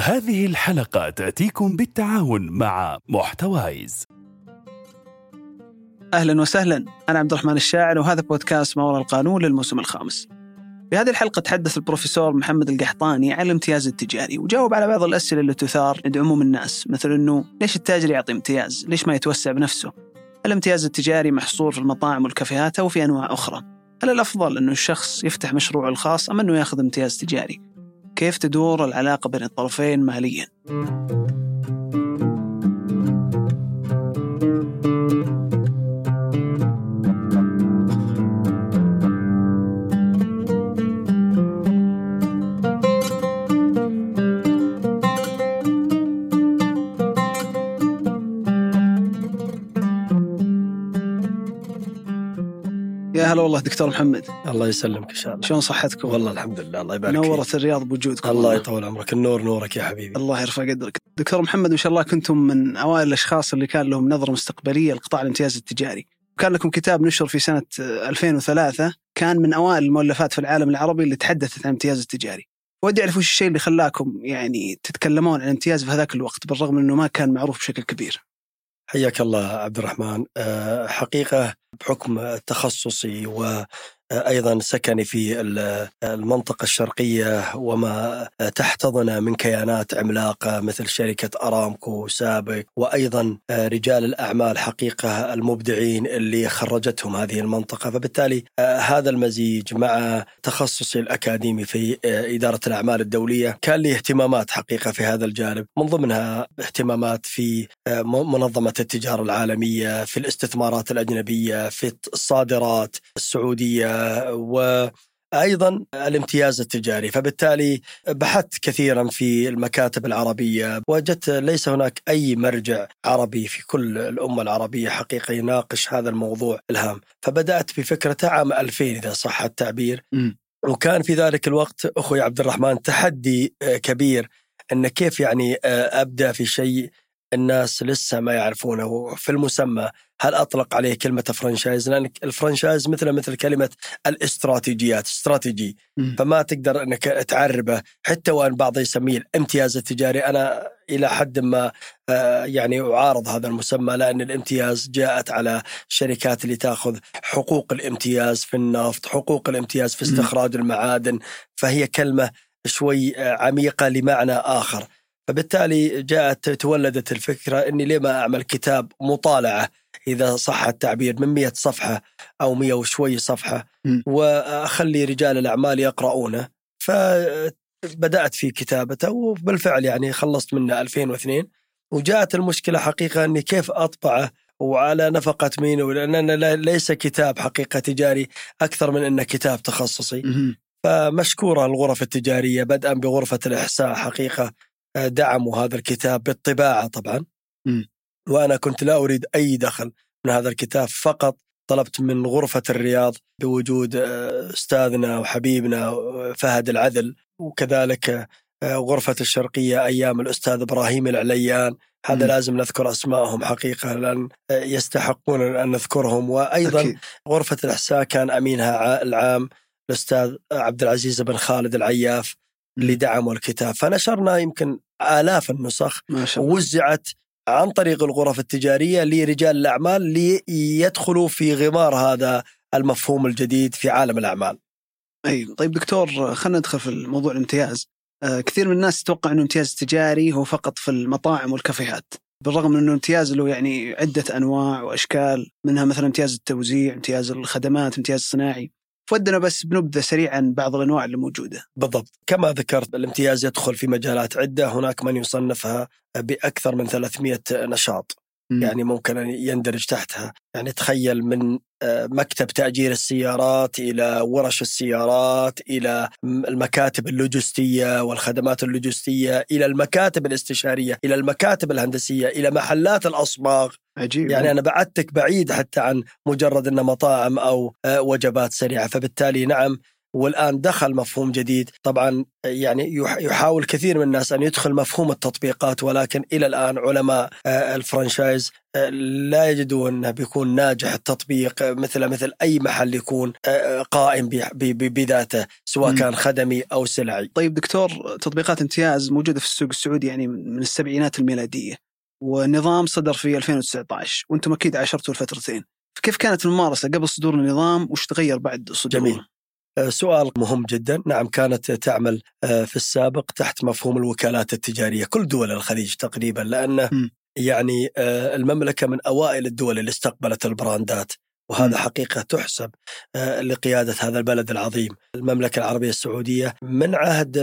هذه الحلقة تأتيكم بالتعاون مع محتوايز أهلا وسهلا أنا عبد الرحمن الشاعر وهذا بودكاست ما وراء القانون للموسم الخامس. في هذه الحلقة تحدث البروفيسور محمد القحطاني عن الامتياز التجاري وجاوب على بعض الأسئلة اللي تثار عند عموم الناس مثل إنه ليش التاجر يعطي امتياز؟ ليش ما يتوسع بنفسه؟ الامتياز التجاري محصور في المطاعم والكافيهات أو في أنواع أخرى؟ هل الأفضل إنه الشخص يفتح مشروعه الخاص أم إنه يأخذ امتياز تجاري؟ كيف تدور العلاقة بين الطرفين ماليا؟ والله دكتور محمد. الله يسلمك إن شاء الله. شلون صحتكم؟ والله الحمد لله الله يبارك نورت الرياض بوجودكم الله يطول عمرك النور نورك يا حبيبي. الله يرفع قدرك. دكتور محمد ما شاء الله كنتم من أوائل الأشخاص اللي كان لهم نظرة مستقبلية لقطاع الامتياز التجاري. وكان لكم كتاب نشر في سنة 2003 كان من أوائل المؤلفات في العالم العربي اللي تحدثت عن الامتياز التجاري. ودي أعرف وش الشيء اللي خلاكم يعني تتكلمون عن الامتياز في هذاك الوقت بالرغم إنه ما كان معروف بشكل كبير. حياك الله عبد الرحمن. أه، حقيقة بحكم تخصصي و أيضا سكني في المنطقة الشرقية وما تحتضن من كيانات عملاقة مثل شركة أرامكو سابق وأيضا رجال الأعمال حقيقة المبدعين اللي خرجتهم هذه المنطقة. فبالتالي هذا المزيج مع تخصصي الأكاديمي في إدارة الأعمال الدولية كان لي اهتمامات حقيقة في هذا الجانب. من ضمنها اهتمامات في منظمة التجارة العالمية في الاستثمارات الأجنبية في الصادرات السعودية وأيضا الامتياز التجاري. فبالتالي بحثت كثيرا في المكاتب العربية وجدت ليس هناك أي مرجع عربي في كل الأمة العربية حقيقة يناقش هذا الموضوع الهام. فبدأت بفكرته عام 2000 إذا صح التعبير. م. وكان في ذلك الوقت أخوي عبد الرحمن تحدي كبير إن كيف يعني أبدأ في شيء الناس لسه ما يعرفونه في المسمى. هل أطلق عليه كلمة franchise لأن ال franchise مثل مثل كلمة الاستراتيجيات استراتيجي. فما تقدر إنك تعربه. حتى وأن بعض يسميه الامتياز التجاري أنا إلى حد ما آه، يعني أعارض هذا المسمى لأن الامتياز جاءت على الشركات اللي تاخذ حقوق الامتياز في النفط، حقوق الامتياز في استخراج المعادن. فهي كلمة شوي آه، عميقة لمعنى آخر. فبالتالي جاءت تولدت الفكرة إني ليه ما أعمل كتاب مطالعة إذا صح التعبير من 100 صفحة أو 100 وشوي صفحة م. وأخلي رجال الأعمال يقرؤونه فبدأت في كتابته وبالفعل يعني خلصت منه 2002 وجاءت المشكلة حقيقة إني كيف أطبعه وعلى نفقة مين ولأننا ليس كتاب حقيقة تجاري أكثر من أنه كتاب تخصصي م. فمشكورة الغرف التجارية بدءا بغرفة الإحساء حقيقة دعموا هذا الكتاب بالطباعة طبعا م. وأنا كنت لا أريد أي دخل من هذا الكتاب فقط طلبت من غرفة الرياض بوجود آه، أستاذنا وحبيبنا آه، فهد العذل وكذلك آه، غرفة الشرقية أيام الأستاذ إبراهيم العليان هذا م. لازم نذكر أسمائهم حقيقة لأن يستحقون أن نذكرهم وأيضا أكيد. غرفة الإحساء كان أمينها العام الأستاذ عبد العزيز بن خالد العياف اللي دعموا الكتاب. فنشرنا يمكن آلاف النسخ ما شاء الله. ووزعت عن طريق الغرف التجارية لرجال الأعمال ليدخلوا في غمار هذا المفهوم الجديد في عالم الأعمال. أي طيب دكتور خلينا ندخل في الموضوع الامتياز. آه كثير من الناس تتوقع إنه الامتياز التجاري هو فقط في المطاعم والكافيهات. بالرغم من إنه امتياز له يعني عدة أنواع وأشكال منها مثلا امتياز التوزيع، امتياز الخدمات، امتياز الصناعي. فودنا بس بنبذة سريعا بعض الأنواع اللي موجودة. بالضبط كما ذكرت الامتياز يدخل في مجالات عدة هناك من يصنفها بأكثر من 300 نشاط م. يعني ممكن أن يندرج تحتها. يعني تخيل من آه، مكتب تأجير السيارات إلى ورش السيارات إلى المكاتب اللوجستية والخدمات اللوجستية إلى المكاتب الاستشارية إلى المكاتب الهندسية إلى محلات الأصباغ. عجيب يعني أنا بعدتك بعيد حتى عن مجرد أنه مطاعم أو آه، وجبات سريعة. فبالتالي نعم والآن دخل مفهوم جديد طبعا يعني يح- يحاول كثير من الناس أن يدخل مفهوم التطبيقات ولكن إلى الآن علماء آه، الفرنشايز آه، لا يجدون أنه بيكون ناجح التطبيق آه، مثل مثل أي محل يكون قائم بذاته سواء. كان خدمي أو سلعي طيب دكتور تطبيقات امتياز موجودة في السوق السعودي يعني من السبعينات الميلادية والنظام صدر في 2019 وأنتم أكيد عاشرتوا الفترتين كيف كانت الممارسة قبل صدور النظام وش تغير بعد صدوره؟ جميل. آه، سؤال مهم جدا نعم كانت تعمل آه، في السابق تحت مفهوم الوكالات التجارية كل دول الخليج تقريبا لأن م. يعني آه، المملكة من أوائل الدول اللي استقبلت البراندات وهذا. حقيقة تحسب لقيادة هذا البلد العظيم المملكة العربية السعودية من عهد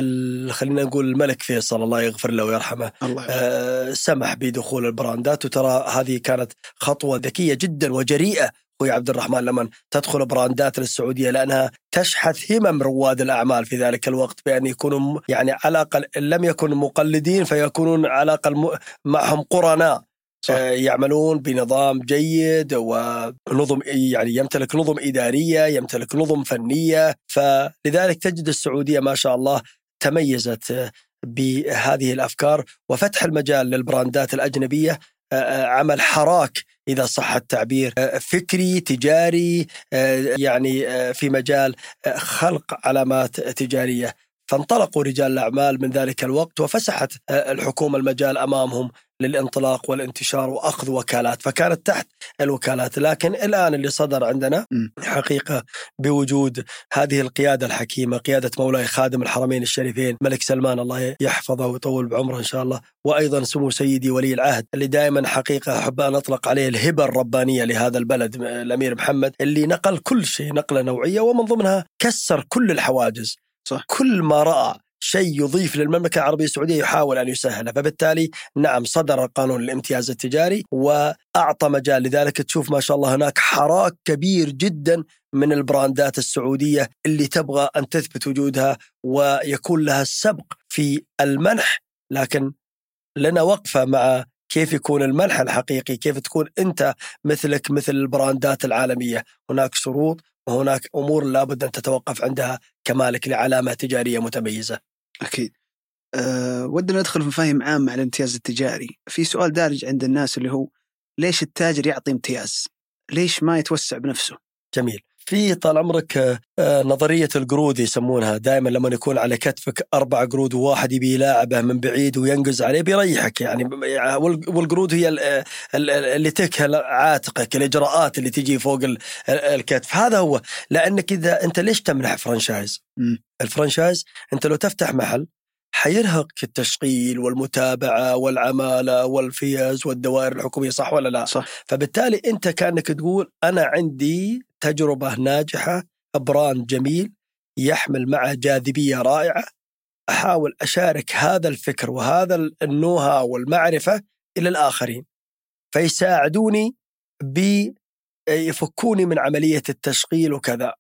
خلينا نقول الملك فيصل الله يغفر له ويرحمه الله. آه، سمح بدخول البراندات وترى هذه كانت خطوة ذكية جدا وجريئة أخوي عبد الرحمن لما تدخل براندات للسعودية لأنها تشحذ همم رواد الأعمال في ذلك الوقت بأن يكونوا يعني على الأقل إن لم يكونوا مقلدين فيكونون على الأقل م- معهم قرناء صح. آه، يعملون بنظام جيد ونظم يعني يمتلك نظم إدارية يمتلك نظم فنية فلذلك تجد السعودية ما شاء الله تميزت آه، بهذه الأفكار وفتح المجال للبراندات الأجنبية عمل حراك إذا صح التعبير. آه، فكري تجاري آه، يعني آه، في مجال آه، خلق علامات تجارية. فانطلقوا رجال الأعمال من ذلك الوقت وفسحت آه، الحكومة المجال أمامهم. للانطلاق والانتشار وأخذ وكالات فكانت تحت الوكالات لكن الآن اللي صدر عندنا. حقيقة بوجود هذه القيادة الحكيمة قيادة مولاي خادم الحرمين الشريفين ملك سلمان الله يحفظه ويطول بعمره إن شاء الله وأيضا سمو سيدي ولي العهد اللي دائما حقيقة أحب أن أطلق عليه الهبة الربانية لهذا البلد الأمير محمد اللي نقل كل شيء نقلة نوعية ومن ضمنها كسر كل الحواجز صح. كل ما رأى شيء يضيف للمملكة العربية السعودية يحاول أن يسهله، فبالتالي نعم صدر قانون الامتياز التجاري وأعطى مجال. لذلك تشوف ما شاء الله هناك حراك كبير جدا من البراندات السعودية اللي تبغى أن تثبت وجودها ويكون لها السبق في المنح. لكن لنا وقفة مع كيف يكون المنح الحقيقي، كيف تكون أنت مثلك مثل البراندات العالمية، هناك شروط وهناك أمور لابد أن تتوقف عندها كمالك لعلامة تجارية متميزة. أكيد. أه ودنا ندخل في مفاهيم عامه على الامتياز التجاري، في سؤال دارج عند الناس اللي هو ليش التاجر يعطي امتياز؟ ليش ما يتوسع بنفسه؟ جميل. في طال عمرك آه، نظرية القرود يسمونها. دائما لما يكون على كتفك أربع قرود وواحد يبي يلاعبه من بعيد وينقز عليه بيريحك. يعني وال- والقرود هي ال- اللي تكهل عاتقك الإجراءات اللي تجي فوق ال- الكتف. هذا هو. لأنك إذا أنت ليش تمنح franchise؟ ال franchise أنت لو تفتح محل حيرهق التشغيل والمتابعة والعمالة والفيز والدوائر الحكومية صح ولا لا؟ صح. فبالتالي أنت كأنك تقول أنا عندي تجربة ناجحة brand جميل يحمل معه جاذبية رائعة. أحاول أشارك هذا الفكر وهذا النوها والمعرفة إلى الآخرين. فيساعدوني ب يفكوني من عملية التشغيل وكذا.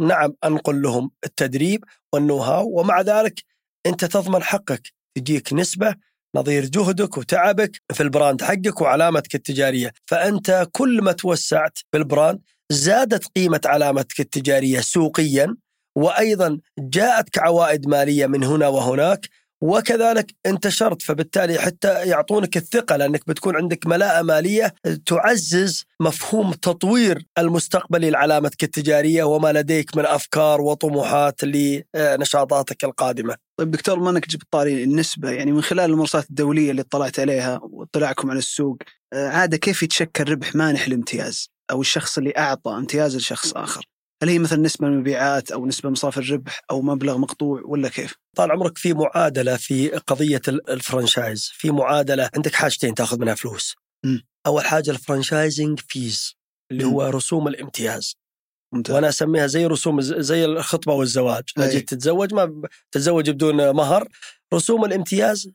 نعم أنقل لهم التدريب وال know-how ومع ذلك أنت تضمن حقك. تجيك نسبة نظير جهدك وتعبك في ال brand حقك وعلامتك التجارية، فأنت كل ما توسعت بال brand زادت قيمة علامتك التجارية سوقيا وأيضا جاءتك عوائد مالية من هنا وهناك وكذلك انتشرت فبالتالي حتى يعطونك الثقة لأنك بتكون عندك ملاءة مالية تعزز مفهوم تطوير المستقبلي لعلامتك التجارية وما لديك من أفكار وطموحات لنشاطاتك القادمة. طيب دكتور ما إنك جبت طاري النسبة يعني من خلال الممارسات الدولية اللي اطلعت عليها واطلاعكم على السوق آه، عادة كيف يتشكل ربح مانح الامتياز أو الشخص اللي أعطى امتياز لشخص آخر؟ هل هي مثلا نسبة المبيعات أو نسبة مصارف الربح أو مبلغ مقطوع ولا كيف؟ طال عمرك في معادلة في قضية ال- ال franchise، في معادلة عندك حاجتين تأخذ منها فلوس. م. أول حاجة ال franchising fees اللي م. هو رسوم الامتياز. ممتاز وأنا أسميها زي رسوم زي الخطبة والزواج، أي. أجي تتزوج ما تتزوج بدون مهر، رسوم الامتياز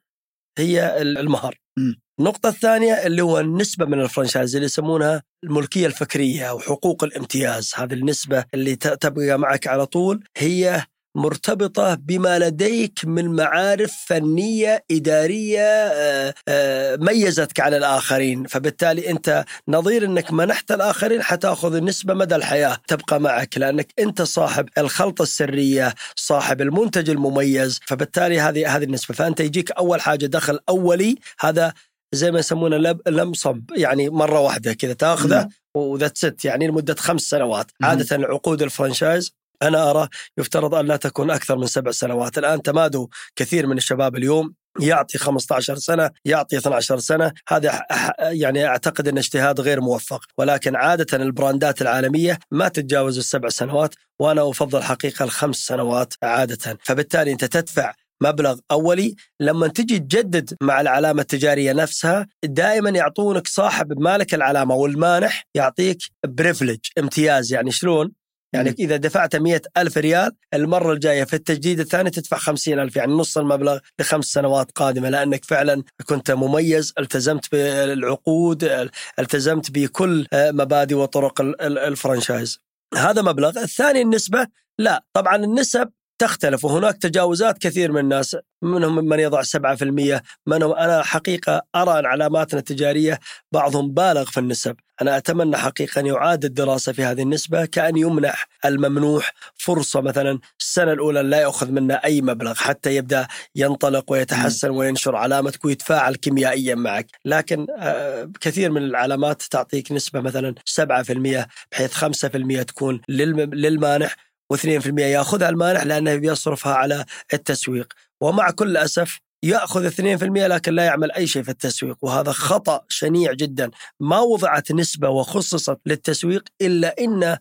هي ال- المهر. م. النقطة الثانية اللي هو النسبة من ال franchise اللي يسمونها الملكية الفكرية أو حقوق الامتياز، هذه النسبة اللي تبقى معك على طول. هي مرتبطة بما لديك من معارف فنية إدارية آه، آه، ميزتك على الآخرين. فبالتالي أنت نظير أنك منحت الآخرين حتأخذ النسبة مدى الحياة تبقى معك لأنك أنت صاحب الخلطة السرية صاحب المنتج المميز. فبالتالي هذه هذه النسبة. فأنت يجيك أول حاجة دخل أولي. هذا زي ما يسمونه لب- لمصب يعني مرة واحدة كذا تاخذه وذات ست يعني لمدة خمس سنوات. مم. عادة عقود الفرنشايز أنا أرى يفترض أن لا تكون أكثر من سبع سنوات. الآن تمادوا كثير من الشباب اليوم يعطي 15 سنة يعطي 12 سنة. هذا يعني أعتقد أن اجتهاد غير موفق. ولكن عادة البراندات العالمية ما تتجاوز السبع سنوات وأنا أفضل حقيقة الخمس سنوات عادة. فبالتالي أنت تدفع مبلغ أولي لما تجي تجدد مع العلامة التجارية نفسها دائما يعطونك صاحب مالك العلامة والمانح يعطيك privilege امتياز يعني شلون؟ يعني. إذا دفعت مئة ألف ريال المرة الجاية في التجديد الثاني تدفع خمسين ألف يعني نص المبلغ لخمس سنوات قادمة لأنك فعلا كنت مميز التزمت بالعقود التزمت بكل آه، مبادئ وطرق ال- ال- ال franchise هذا مبلغ الثاني النسبة لا طبعا النسب تختلف وهناك تجاوزات كثير من الناس منهم من يضع 7% منهم أنا حقيقة أرى أن علاماتنا التجارية بعضهم بالغ في النسب. أنا أتمنى حقيقة أن يعاد الدراسة في هذه النسبة كأن يمنح الممنوح فرصة مثلا السنة الأولى لا يأخذ منا أي مبلغ حتى يبدأ ينطلق ويتحسن وينشر علامتك ويتفاعل كيميائيا معك. لكن آه، كثير من العلامات تعطيك نسبة مثلا 7% بحيث 5% تكون للم- للمانح. و2% ياخذها المانح لأنه بيصرفها على التسويق. ومع كل اسف يأخذ 2% لكن لا يعمل أي شيء في التسويق. وهذا خطأ شنيع جدا. ما وضعت نسبة وخصصت للتسويق إلا إن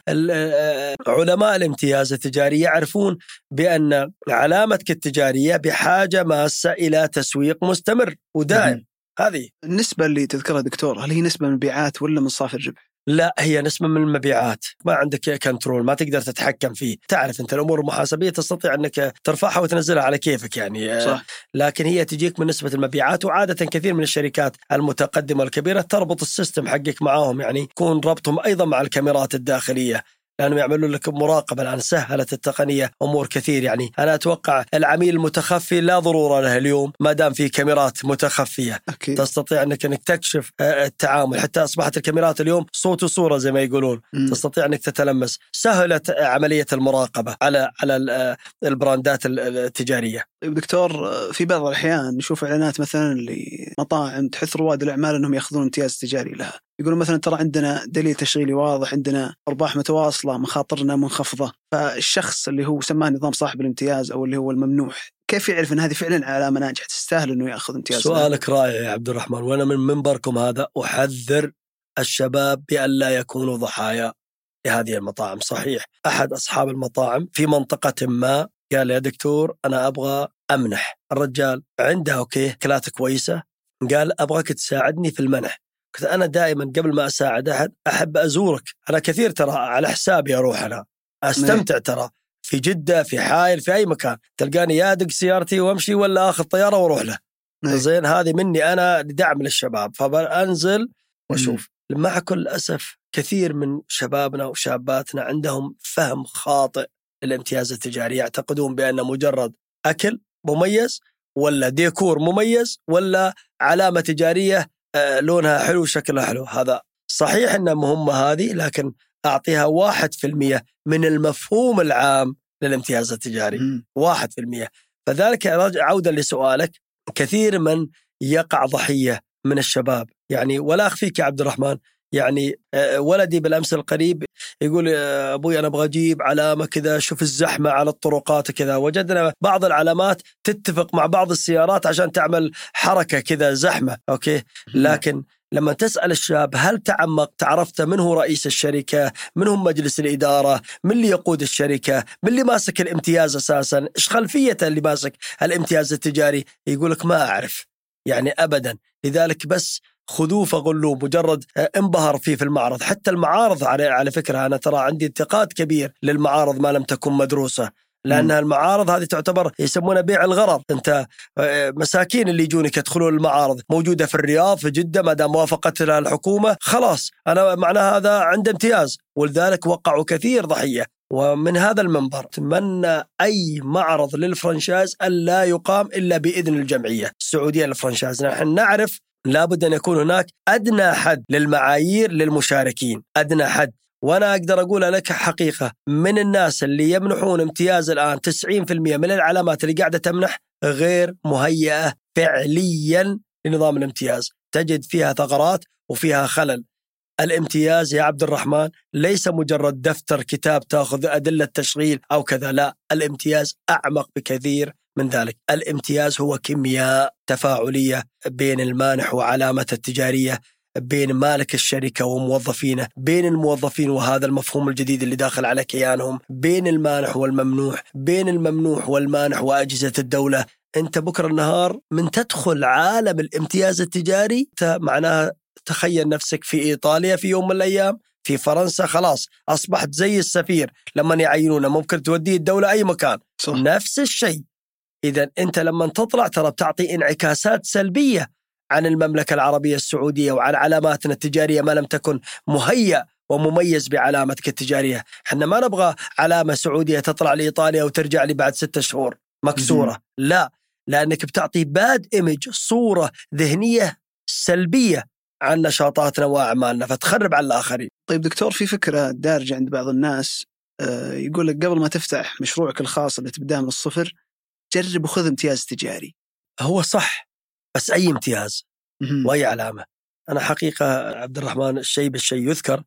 علماء الامتياز التجاري يعرفون بأن علامتك التجارية بحاجة ماسة إلى تسويق مستمر ودائم. هذه. النسبة اللي تذكرها دكتور هل هي نسبة من مبيعات ولا من صافي الربح؟ لا هي نسبة من المبيعات. ما عندك control ما تقدر تتحكم فيه. تعرف أنت الأمور المحاسبية تستطيع أنك ترفعها وتنزلها على كيفك يعني. صح. لكن هي تجيك من نسبة المبيعات وعادة كثير من الشركات المتقدمة الكبيرة تربط ال system حقك معاهم يعني يكون ربطهم أيضا مع الكاميرات الداخلية. لانهم يعملون لك مراقبة الان سهلت التقنية أمور كثير يعني. أنا أتوقع العميل المتخفي لا ضرورة له اليوم ما دام في كاميرات متخفية. أكيد. تستطيع أنك إنك تكشف آه، التعامل. حتى أصبحت الكاميرات اليوم صوت وصورة زي ما يقولون. مم. تستطيع أنك تتلمس. سهلت عملية المراقبة على على آه، البراندات ال- التجارية. طيب دكتور في بعض الأحيان نشوف إعلانات مثلا لمطاعم تحث رواد الأعمال أنهم يأخذون امتياز تجاري لها. يقولون مثلا ترى عندنا دليل تشغيلي واضح عندنا أرباح متواصلة مخاطرنا منخفضة. فالشخص اللي هو سماه نظام صاحب الامتياز أو اللي هو الممنوح كيف يعرف أن هذه فعلا علامة ناجحة تستاهل أنه يأخذ امتياز؟ سؤالك رائع يا عبد الرحمن. وأنا من منبركم هذا أحذر الشباب بأن لا يكونوا ضحايا لهذه المطاعم. صحيح أحد أصحاب المطاعم في منطقة ما قال يا دكتور أنا أبغى أمنح. الرجال عنده أوكي اكلات كويسة. قال أبغاك تساعدني في المنح. قلت أنا دائما قبل ما أساعد أحد أحب أزورك. أنا كثير ترى على حسابي أروح أنا. أستمتع ترى. في جدة في حائل في أي مكان. تلقاني يا ادق سيارتي وأمشي ولا آخذ طيارة وأروح له. زين هذه مني أنا لدعم للشباب. فبنزل وأشوف. مع كل أسف كثير من شبابنا وشاباتنا عندهم فهم خاطئ للامتياز التجاري. يعتقدون بانه مجرد أكل مميز ولا ديكور مميز ولا علامة تجارية لونها حلو شكلها حلو. هذا صحيح إنها مهمة هذه لكن أعطيها واحد في المية من المفهوم العام للامتياز التجاري. مم. واحد في المية. فذلك عودة لسؤالك. كثير من يقع ضحية من الشباب. يعني ولا أخفيك يا عبد الرحمن يعني آه، ولدي بالأمس القريب يقول يا أبوي أنا أبغى أجيب علامة كذا شوف الزحمة على الطرقات كذا. وجدنا بعض العلامات تتفق مع بعض السيارات عشان تعمل حركة كذا زحمة أوكي؟ لكن لما تسأل الشاب هل تعمقت عرفت من هو رئيس الشركة من هم مجلس الإدارة من اللي يقود الشركة من اللي ماسك الامتياز أساسا إيش خلفيته اللي ماسك الامتياز التجاري؟ يقولك ما أعرف يعني أبدا. لذلك بس خذوه فغلوه مجرد آه، انبهر فيه في المعرض. حتى المعارض على على فكرة أنا ترى عندي انتقاد كبير للمعارض ما لم تكن مدروسة. لأن المعارض هذه تعتبر يسمونها بيع الغرض. أنت آه، مساكين اللي يجونك يدخلون المعارض موجودة في الرياض في جدة ما دام وافقت لها الحكومة خلاص أنا معنى هذا عند امتياز. ولذلك وقعوا كثير ضحية. ومن هذا المنبر أتمنى أي معرض لل franchise ألا يقام إلا بإذن الجمعية. السعودية لل franchise. نحن نعرف لابد أن يكون هناك أدنى حد للمعايير للمشاركين أدنى حد. وأنا أقدر أقول لك حقيقة من الناس اللي يمنحون امتياز الآن 90% من العلامات اللي قاعدة تمنح غير مهيئة فعليا لنظام الامتياز، تجد فيها ثغرات وفيها خلل. الامتياز يا عبد الرحمن ليس مجرد دفتر كتاب تأخذ أدلة تشغيل أو كذا، لا، الامتياز أعمق بكثير من ذلك، الامتياز هو كيمياء تفاعلية بين المانح وعلامته التجارية بين مالك الشركة وموظفينه بين الموظفين وهذا المفهوم الجديد اللي داخل على كيانهم بين المانح والممنوح بين الممنوح والمانح وأجهزة الدولة. أنت بكرة النهار من تدخل عالم الامتياز التجاري معناها تخيل نفسك في إيطاليا في يوم من الأيام في فرنسا خلاص أصبحت زي السفير لما يعينونه. ممكن توديه الدولة أي مكان. صح. نفس الشيء. إذا أنت لما تطلع ترى بتعطي انعكاسات سلبية عن المملكة العربية السعودية وعن علاماتنا التجارية ما لم تكن مهيأ ومميز بعلامتك التجارية. إحنا ما نبغى علامة سعودية تطلع لإيطاليا وترجع لي بعد ستة شهور مكسورة. لا لأنك بتعطي باد إيمج صورة ذهنية سلبية عن نشاطاتنا وأعمالنا فتخرب على الآخرين. طيب دكتور في فكرة دارجة عند بعض الناس آه، يقول لك قبل ما تفتح مشروعك الخاص اللي تبدأه من الصفر جرب وخذ امتياز تجاري. هو صح بس أي امتياز؟ وأي علامة؟ أنا حقيقة عبد الرحمن الشيء بالشيء يذكر.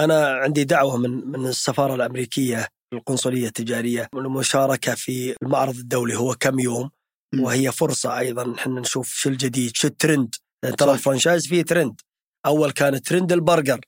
أنا عندي دعوة من من السفارة الأمريكية القنصلية التجارية المشاركه في المعرض الدولي هو كم يوم. وهي فرصة أيضا إحنا نشوف شو الجديد شو الترند. ترى الـ franchise فيه ترند. أول كان ترند البرجر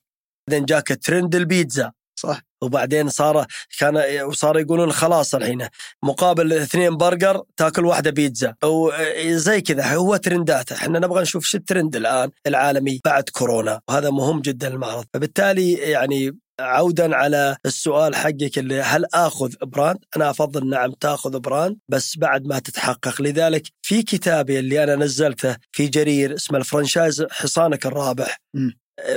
بعدين جاك ترند البيتزا. صح؟ وبعدين صار كان وصار يقولون خلاص الحين مقابل اثنين برجر تاكل واحدة بيتزا. وزي كذا. هو ترندات. إحنا نبغى نشوف شو الترند الآن العالمي بعد كورونا. وهذا مهم جدا المعرض. فبالتالي يعني عودا على السؤال حقك اللي هل آخذ brand؟ أنا أفضل نعم تأخذ brand بس بعد ما تتحقق، لذلك في كتابي اللي أنا نزلته في جرير اسمه الـ franchise حصانك الرابح.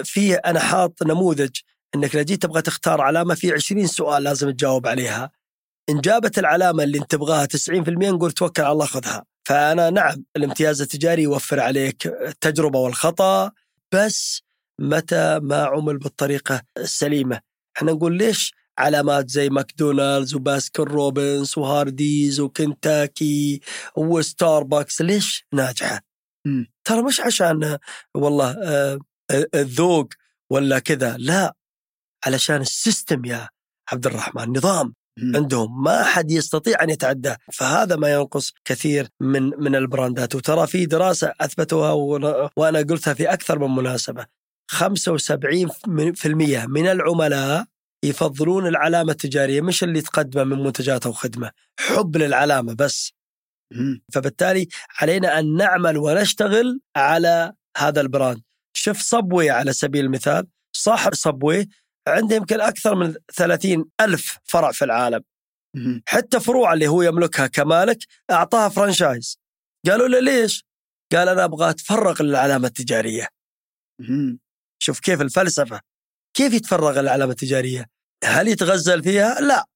فيه أنا حاط نموذج إنك لو جيت تبغى تختار علامة في 20 سؤال لازم تجاوب عليها. إن جابت العلامة اللي انت تبغاها 90% نقول توكل على الله خذها. فأنا نعم الامتياز التجاري يوفر عليك التجربة والخطأ بس متى ما عمل بالطريقة السليمة. إحنا نقول ليش علامات زي ماكدونالدز وباسكن روبنز وهارديز وكنتاكي وستاربكس ليش ناجحة؟ ترى مش عشان والله آه، الذوق ولا كذا لا. علشان السيستم يا عبد الرحمن نظام عندهم. ما حد يستطيع أن يتعداه. فهذا ما ينقص كثير من من البراندات. وترى في دراسة أثبتوها وأنا قلتها في أكثر من مناسبة. 75% من العملاء يفضلون العلامة التجارية مش اللي تقدمه من منتجات أو خدمه حب للعلامة بس. فبالتالي علينا أن نعمل ونشتغل على هذا الـ brand. شوف صبوي على سبيل المثال. صاحب صبوي عنده يمكن أكثر من 30 ألف فرع في العالم. حتى فروع اللي هو يملكها كمالك أعطاها franchise. قالوا له ليش؟ قال أنا أبغى أتفرغ للعلامة التجارية. شوف كيف الفلسفة. كيف يتفرغ للعلامة التجارية؟ هل يتغزل فيها؟ لا.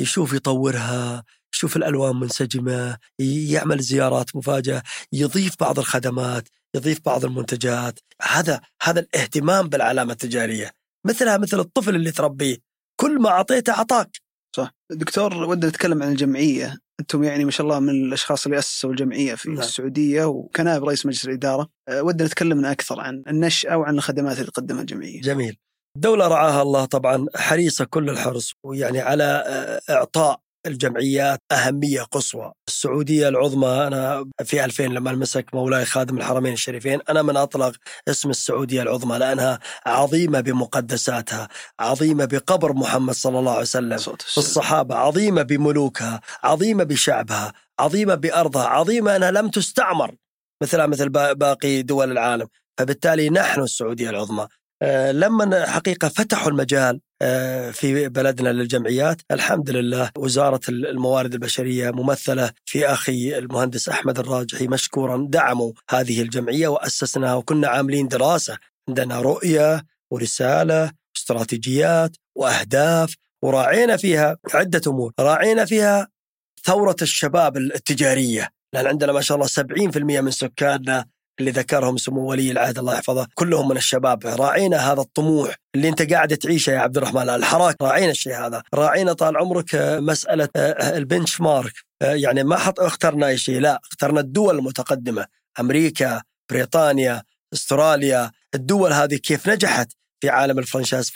يشوف يطورها يشوف الألوان منسجمة يعمل زيارات مفاجأة يضيف بعض الخدمات يضيف بعض المنتجات. هذا هذا الاهتمام بالعلامة التجارية. مثلها مثل الطفل اللي تربيه. كل ما أعطيته أعطاك. صح. دكتور ودنا نتكلم عن الجمعية. أنتم يعني ما شاء الله من الأشخاص اللي أسسوا الجمعية في نعم. السعودية وكنائب رئيس مجلس الإدارة. أه، ودنا نتكلم أكثر عن النشأة وعن الخدمات اللي تقدمها الجمعية. جميل. الدولة رعاها الله طبعا حريصة كل الحرص ويعني على أه، إعطاء الجمعيات أهمية قصوى. السعودية العظمى أنا في 2000 لما مسك مولاي خادم الحرمين الشريفين أنا من أطلق اسم السعودية العظمى لأنها عظيمة بمقدساتها عظيمة بقبر محمد صلى الله عليه وسلم الصحابة عظيمة بملوكها عظيمة بشعبها عظيمة بأرضها عظيمة أنها لم تستعمر مثلها مثل باقي دول العالم. فبالتالي نحن السعودية العظمى. آه، لما حقيقة فتحوا المجال في بلدنا للجمعيات. الحمد لله وزارة الموارد البشرية ممثلة في أخي المهندس أحمد الراجحي مشكورا دعموا هذه الجمعية وأسسناها وكنا عاملين دراسة. عندنا رؤية ورسالة واستراتيجيات وأهداف وراعينا فيها عدة أمور، راعينا فيها ثورة الشباب التجارية، لأن عندنا ما شاء الله 70% من سكاننا اللي ذكرهم سمو ولي العهد الله يحفظه. كلهم من الشباب. راعينا هذا الطموح اللي انت قاعد تعيشه يا عبد الرحمن. الحراك راعينا الشيء هذا. راعينا طال عمرك آه، مسألة آه، البنش مارك آه، يعني ما حط اخترنا أي شيء. لا اخترنا الدول المتقدمة. أمريكا بريطانيا أستراليا. الدول هذه كيف نجحت في عالم الفرنشايز.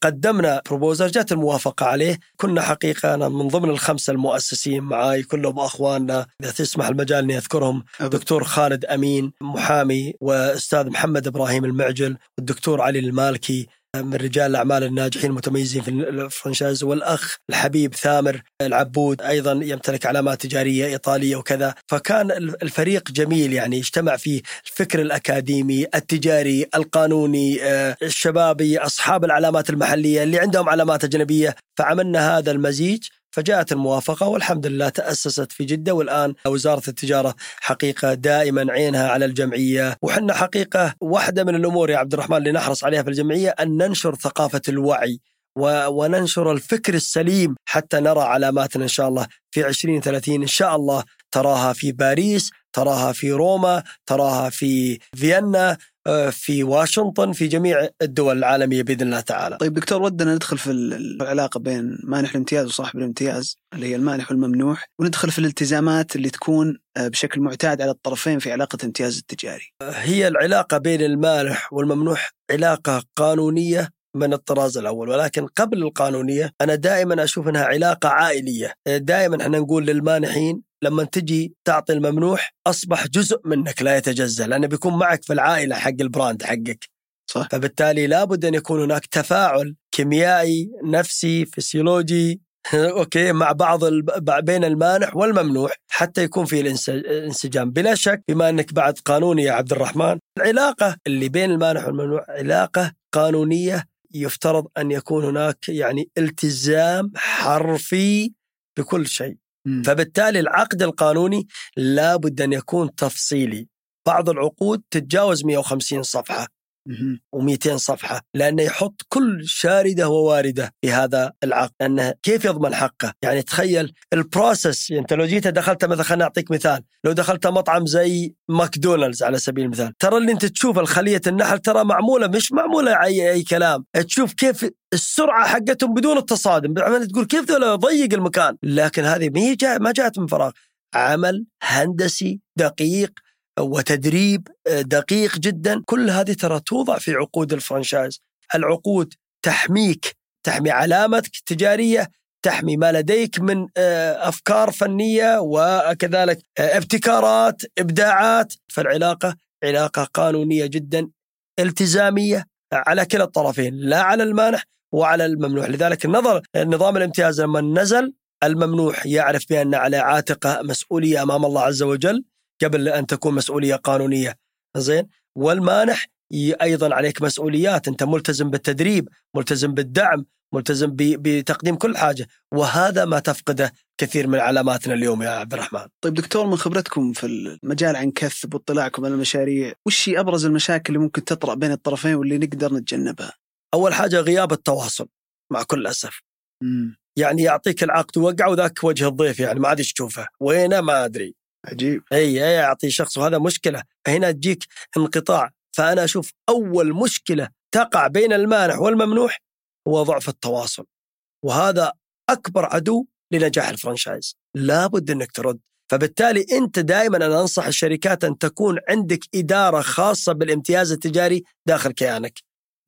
قدمنا بروبوزل جات الموافقة عليه. كنا حقيقة أنا من ضمن الخمسة المؤسسين معاي كلهم أخواننا. إذا تسمح المجال أني أذكرهم. دكتور خالد أمين محامي وأستاذ محمد إبراهيم المعجل والدكتور علي المالكي. من رجال الأعمال الناجحين المتميزين في الفرنشايز والأخ الحبيب ثامر العبود أيضا يمتلك علامات تجارية إيطالية وكذا. فكان الفريق جميل يعني اجتمع فيه الفكر الأكاديمي التجاري القانوني آه، الشبابي أصحاب العلامات المحلية اللي عندهم علامات أجنبية. فعملنا هذا المزيج فجاءت الموافقة والحمد لله تأسست في جدة والآن وزارة التجارة حقيقة دائما عينها على الجمعية. وحنا حقيقة واحدة من الأمور يا عبد الرحمن اللي نحرص عليها في الجمعية أن ننشر ثقافة الوعي وننشر الفكر السليم حتى نرى علاماتنا إن شاء الله في 2030 إن شاء الله تراها في باريس تراها في روما تراها في فيينا. في واشنطن في جميع الدول العالمية بإذن الله تعالى. طيب دكتور ودنا ندخل في العلاقة بين مانح الامتياز وصاحب الامتياز اللي هي المانح والممنوح وندخل في الالتزامات اللي تكون آه، بشكل معتاد على الطرفين في علاقة الامتياز التجاري. هي العلاقة بين المانح والممنوح علاقة قانونية من الطراز الأول ولكن قبل القانونية أنا دائما أشوف إنها علاقة عائلية. دائما إحنا نقول للمانحين لما تجي تعطي الممنوح أصبح جزء منك لا يتجزأ لأنه بيكون معك في العائلة حق الـ brand حقك. صح. فبالتالي لابد أن يكون هناك تفاعل كيميائي نفسي فسيولوجي أوكي مع بعض بين المانح والممنوح حتى يكون في الانسجام. بلا شك بما أنك بعد قانوني يا عبد الرحمن العلاقة اللي بين المانح والممنوح علاقة قانونية يفترض أن يكون هناك يعني التزام حرفي بكل شيء. فبالتالي العقد القانوني لابد أن يكون تفصيلي. بعض العقود تتجاوز 150 صفحة. و200 صفحة لأنه يحط كل شاردة وواردة في هذا العقد لأنه كيف يضمن حقه؟ يعني تخيل الـ process يعني أنت لو جيت دخلت مثلا خليني أعطيك مثال لو دخلت مطعم زي ماكدونالدز على سبيل المثال ترى اللي أنت تشوف الخلية النحل ترى معمولة مش معمولة أي, أي كلام تشوف كيف السرعة حقتهم بدون التصادم تقول كيف ذولا ضيق المكان؟ لكن هذه ما جاء ما جاءت من فراغ عمل هندسي دقيق وتدريب آه، دقيق جدا. كل هذه ترى توضع في عقود الفرنشايز العقود تحميك تحمي علامتك التجارية تحمي ما لديك من آه، أفكار فنية وكذلك آه، ابتكارات إبداعات. فالعلاقة علاقة قانونية جدا التزامية على كلا الطرفين لا على المانح وعلى الممنوح. لذلك النظر نظام الامتياز لما نزل الممنوح يعرف بأن على عاتقه مسؤولية أمام الله عز وجل. قبل أن تكون مسؤولية قانونية زين والمانح أيضا عليك مسؤوليات أنت ملتزم بالتدريب ملتزم بالدعم ملتزم بتقديم كل حاجة وهذا ما تفقده كثير من علاماتنا اليوم يا عبد الرحمن. طيب دكتور من خبرتكم في المجال عن كثب واطلاعكم على المشاريع، وش هي أبرز المشاكل اللي ممكن تطرأ بين الطرفين واللي نقدر نتجنبها؟ أول حاجة غياب التواصل مع كل اسف. مم. يعني يعطيك العقد وقع وذاك وجه الضيف يعني ما عاد تشوفه، وينه ما أدري. عجيب. أي يعطي شخص وهذا مشكلة. هنا تجيك انقطاع. فأنا أشوف أول مشكلة تقع بين المانح والممنوح هو ضعف التواصل. وهذا أكبر عدو لنجاح الفرنشايز. لابد إنك ترد. فبالتالي أنت دائما أنا أنصح الشركات أن تكون عندك إدارة خاصة بالامتياز التجاري داخل كيانك.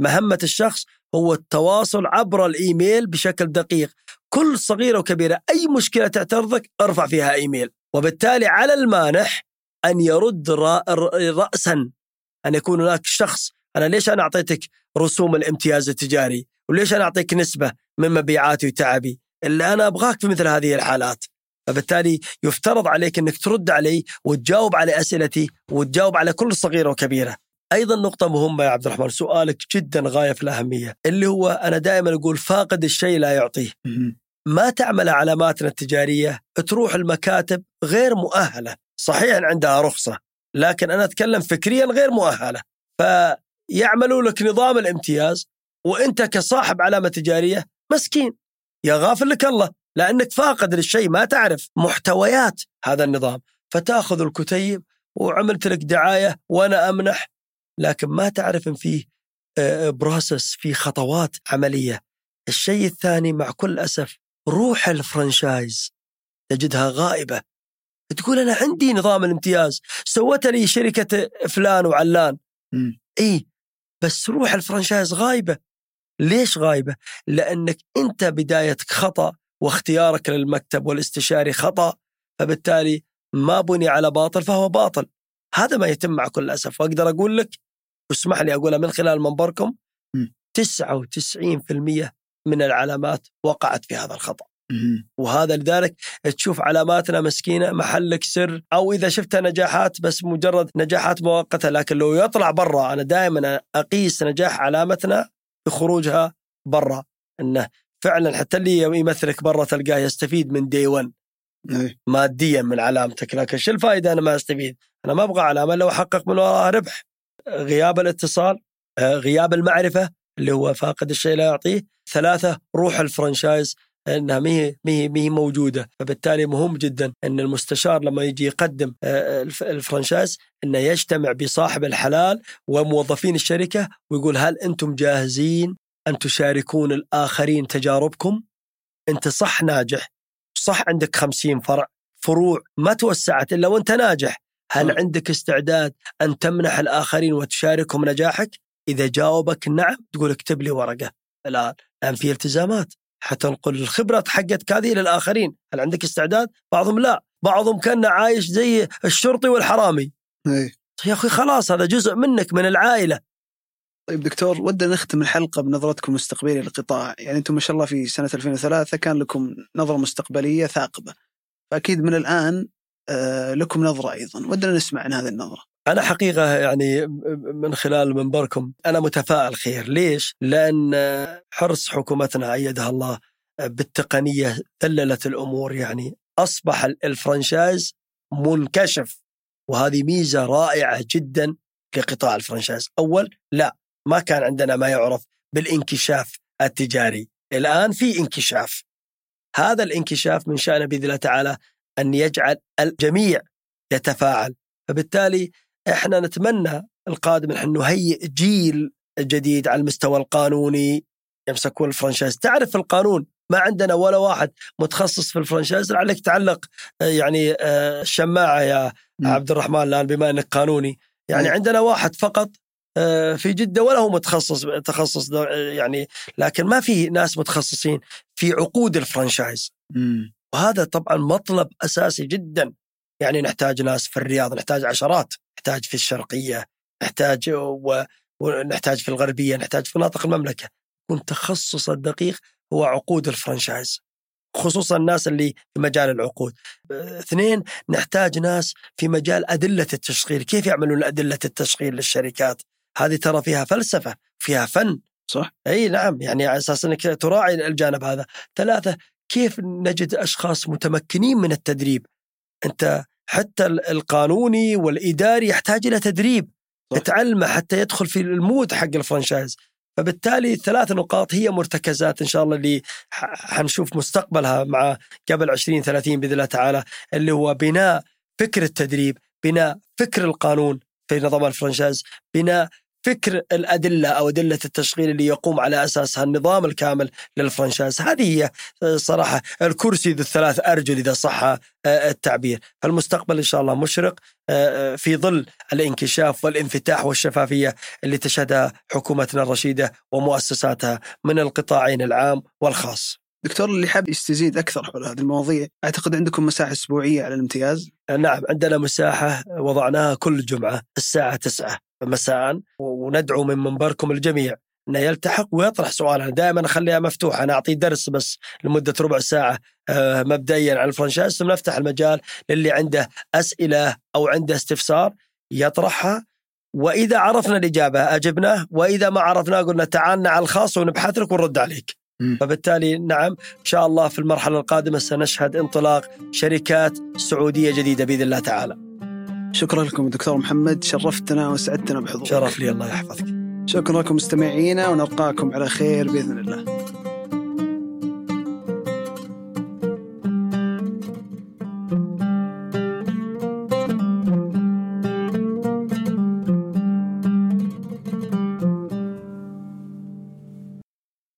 مهمة الشخص هو التواصل عبر الإيميل بشكل دقيق. كل صغيرة وكبيرة أي مشكلة تعترضك ارفع فيها إيميل. وبالتالي على المانح أن يرد رأسا أن يكون هناك شخص أنا ليش أنا أعطيتك رسوم الامتياز التجاري؟ وليش أنا أعطيك نسبة من مبيعاتي وتعبي؟ اللي أنا أبغاك في مثل هذه الحالات. فبالتالي يفترض عليك أنك ترد علي وتجاوب على أسئلتي وتجاوب على كل صغيرة وكبيرة. أيضا نقطة مهمة يا عبد الرحمن سؤالك جدا غاية في الأهمية اللي هو أنا دائما أقول فاقد الشيء لا يعطيه. ما تعمل علاماتنا التجارية تروح المكاتب غير مؤهلة. صحيح عندها رخصة لكن أنا أتكلم فكريا غير مؤهلة. فيعملوا لك نظام الامتياز وأنت كصاحب علامة تجارية مسكين. يا غافل لك الله لأنك فاقد للشيء ما تعرف محتويات هذا النظام. فتأخذ الكتيب وعملت لك دعاية وأنا أمنح. لكن ما تعرف إن فيه process في خطوات عملية. الشيء الثاني مع كل أسف روح الـ franchise تجدها غائبة. تقول أنا عندي نظام الامتياز سوت لي شركة فلان وعلان. إي بس روح الـ franchise غايبة. ليش غايبة؟ لأنك أنت بدايتك خطأ واختيارك للمكتب والاستشاري خطأ فبالتالي ما بني على باطل فهو باطل. هذا ما يتم مع كل اسف وأقدر أقول لك واسمح لي أقولها من خلال منبركم 99% من العلامات وقعت في هذا الخطأ. وهذا لذلك تشوف علاماتنا مسكينة محلك سر أو إذا شفت نجاحات بس مجرد نجاحات مؤقتة لكن لو يطلع برا أنا دائما أقيس نجاح علامتنا بخروجها برا. إنه فعلا حتى اللي يمثلك برا تلقاه يستفيد من دي 1 ماديا من علامتك لكن شو الفائده أنا ما أستفيد؟ أنا ما أبغى علامة لو أحقق من وراها ربح. غياب الاتصال غياب المعرفة اللي هو فاقد الشيء لا يعطيه. ثلاثة روح الفرنشايز إنها مهي مهي مهي موجودة. فبالتالي مهم جدا إن المستشار لما يجي يقدم الفرنشايز إنه يجتمع بصاحب الحلال وموظفين الشركة ويقول هل أنتم جاهزين أن تشاركون الآخرين تجاربكم؟ أنت صح ناجح. صح عندك خمسين فرع. فروع ما توسعت إلا وأنت ناجح. هل عندك استعداد أن تمنح الآخرين وتشاركهم نجاحك؟ إذا جاوبك نعم تقول اكتب لي ورقة. الآن الآن في التزامات. حتنقل الخبرة حقتك هذه للآخرين هل عندك استعداد؟ بعضهم لا. بعضهم كان عايش زي الشرطي والحرامي. أي. يا أخي خلاص هذا جزء منك من العائلة. طيب دكتور ودنا نختم الحلقة بنظرتكم المستقبلية للقطاع. يعني أنتم ما شاء الله في سنة 2003 كان لكم نظرة مستقبلية ثاقبة. فأكيد من الآن آه لكم نظرة أيضا. ودنا نسمع عن هذه النظرة. أنا حقيقة يعني من خلال منبركم أنا متفائل خير. ليش؟ لأن حرص حكومتنا أيدها الله بالتقنية ذللت الأمور يعني أصبح الفرنشايز منكشف وهذه ميزة رائعة جدا لقطاع الفرنشايز. أول لا ما كان عندنا ما يعرف بالانكشاف التجاري. الآن في انكشاف. هذا الانكشاف من شأنه بإذن الله تعالى أن يجعل الجميع يتفاعل. فبالتالي إحنا نتمنى القادم نحن نهيئ جيل جديد على المستوى القانوني يمسكون الفرنشايز تعرف القانون ما عندنا ولا واحد متخصص في الفرنشايز لعلك تعلق يعني الشماعة يا. عبد الرحمن الآن بما إنك قانوني يعني. عندنا واحد فقط في جدة ولا هو متخصص تخصص يعني لكن ما في ناس متخصصين في عقود الفرنشايز. وهذا طبعا مطلب أساسي جدا يعني نحتاج ناس في الرياض نحتاج عشرات نحتاج في الشرقية نحتاج و... ونحتاج في الغربية نحتاج في مناطق المملكة. يكون تخصص الدقيق هو عقود الفرنشايز خصوصا الناس اللي في مجال العقود. اثنين نحتاج ناس في مجال أدلة التشغيل. كيف يعملون أدلة التشغيل للشركات؟ هذه ترى فيها فلسفة فيها فن. صح. إي نعم يعني على أساس إنك تراعي الجانب هذا. ثلاثة كيف نجد أشخاص متمكنين من التدريب؟ أنت حتى القانوني والإداري يحتاج إلى تدريب تعلمه حتى يدخل في الـ mood حق الـ franchise. فبالتالي الثلاث نقاط هي مرتكزات إن شاء الله اللي حنشوف مستقبلها مع قبل 20 30 بإذن الله تعالى اللي هو بناء فكر التدريب، بناء فكر القانون في نظام الـ franchise، بناء فكر الأدلة أو أدلة التشغيل اللي يقوم على أساسها النظام الكامل لل franchise، هذه هي صراحة الكرسي ذو الثلاث أرجل إذا صح التعبير، فالمستقبل إن شاء الله مشرق في ظل الانكشاف والانفتاح والشفافية اللي تشهدها حكومتنا الرشيدة ومؤسساتها من القطاعين العام والخاص. دكتور اللي حاب يستزيد أكثر حول هذه المواضيع، أعتقد عندكم مساحة أسبوعية على الامتياز؟ نعم عندنا مساحة وضعناها كل جمعة الساعة 9 مساء وندعو من منبركم الجميع انه يلتحق ويطرح سؤاله دائما أخليها مفتوحة أنا اعطي درس بس لمدة ربع ساعة مبدئيا على الفرنشايز ثم نفتح المجال للي عنده أسئلة أو عنده استفسار يطرحها وإذا عرفنا الإجابة أجبناه وإذا ما عرفناه قلنا تعالنا على الخاص ونبحث لك ونرد عليك. فبالتالي نعم إن شاء الله في المرحلة القادمة سنشهد انطلاق شركات سعودية جديدة بإذن الله تعالى. شكرا لكم دكتور محمد شرفتنا وسعدتنا بحضورك. شرف لي الله يحفظك. شكرا لكم مستمعينا ونلقاكم على خير بإذن الله.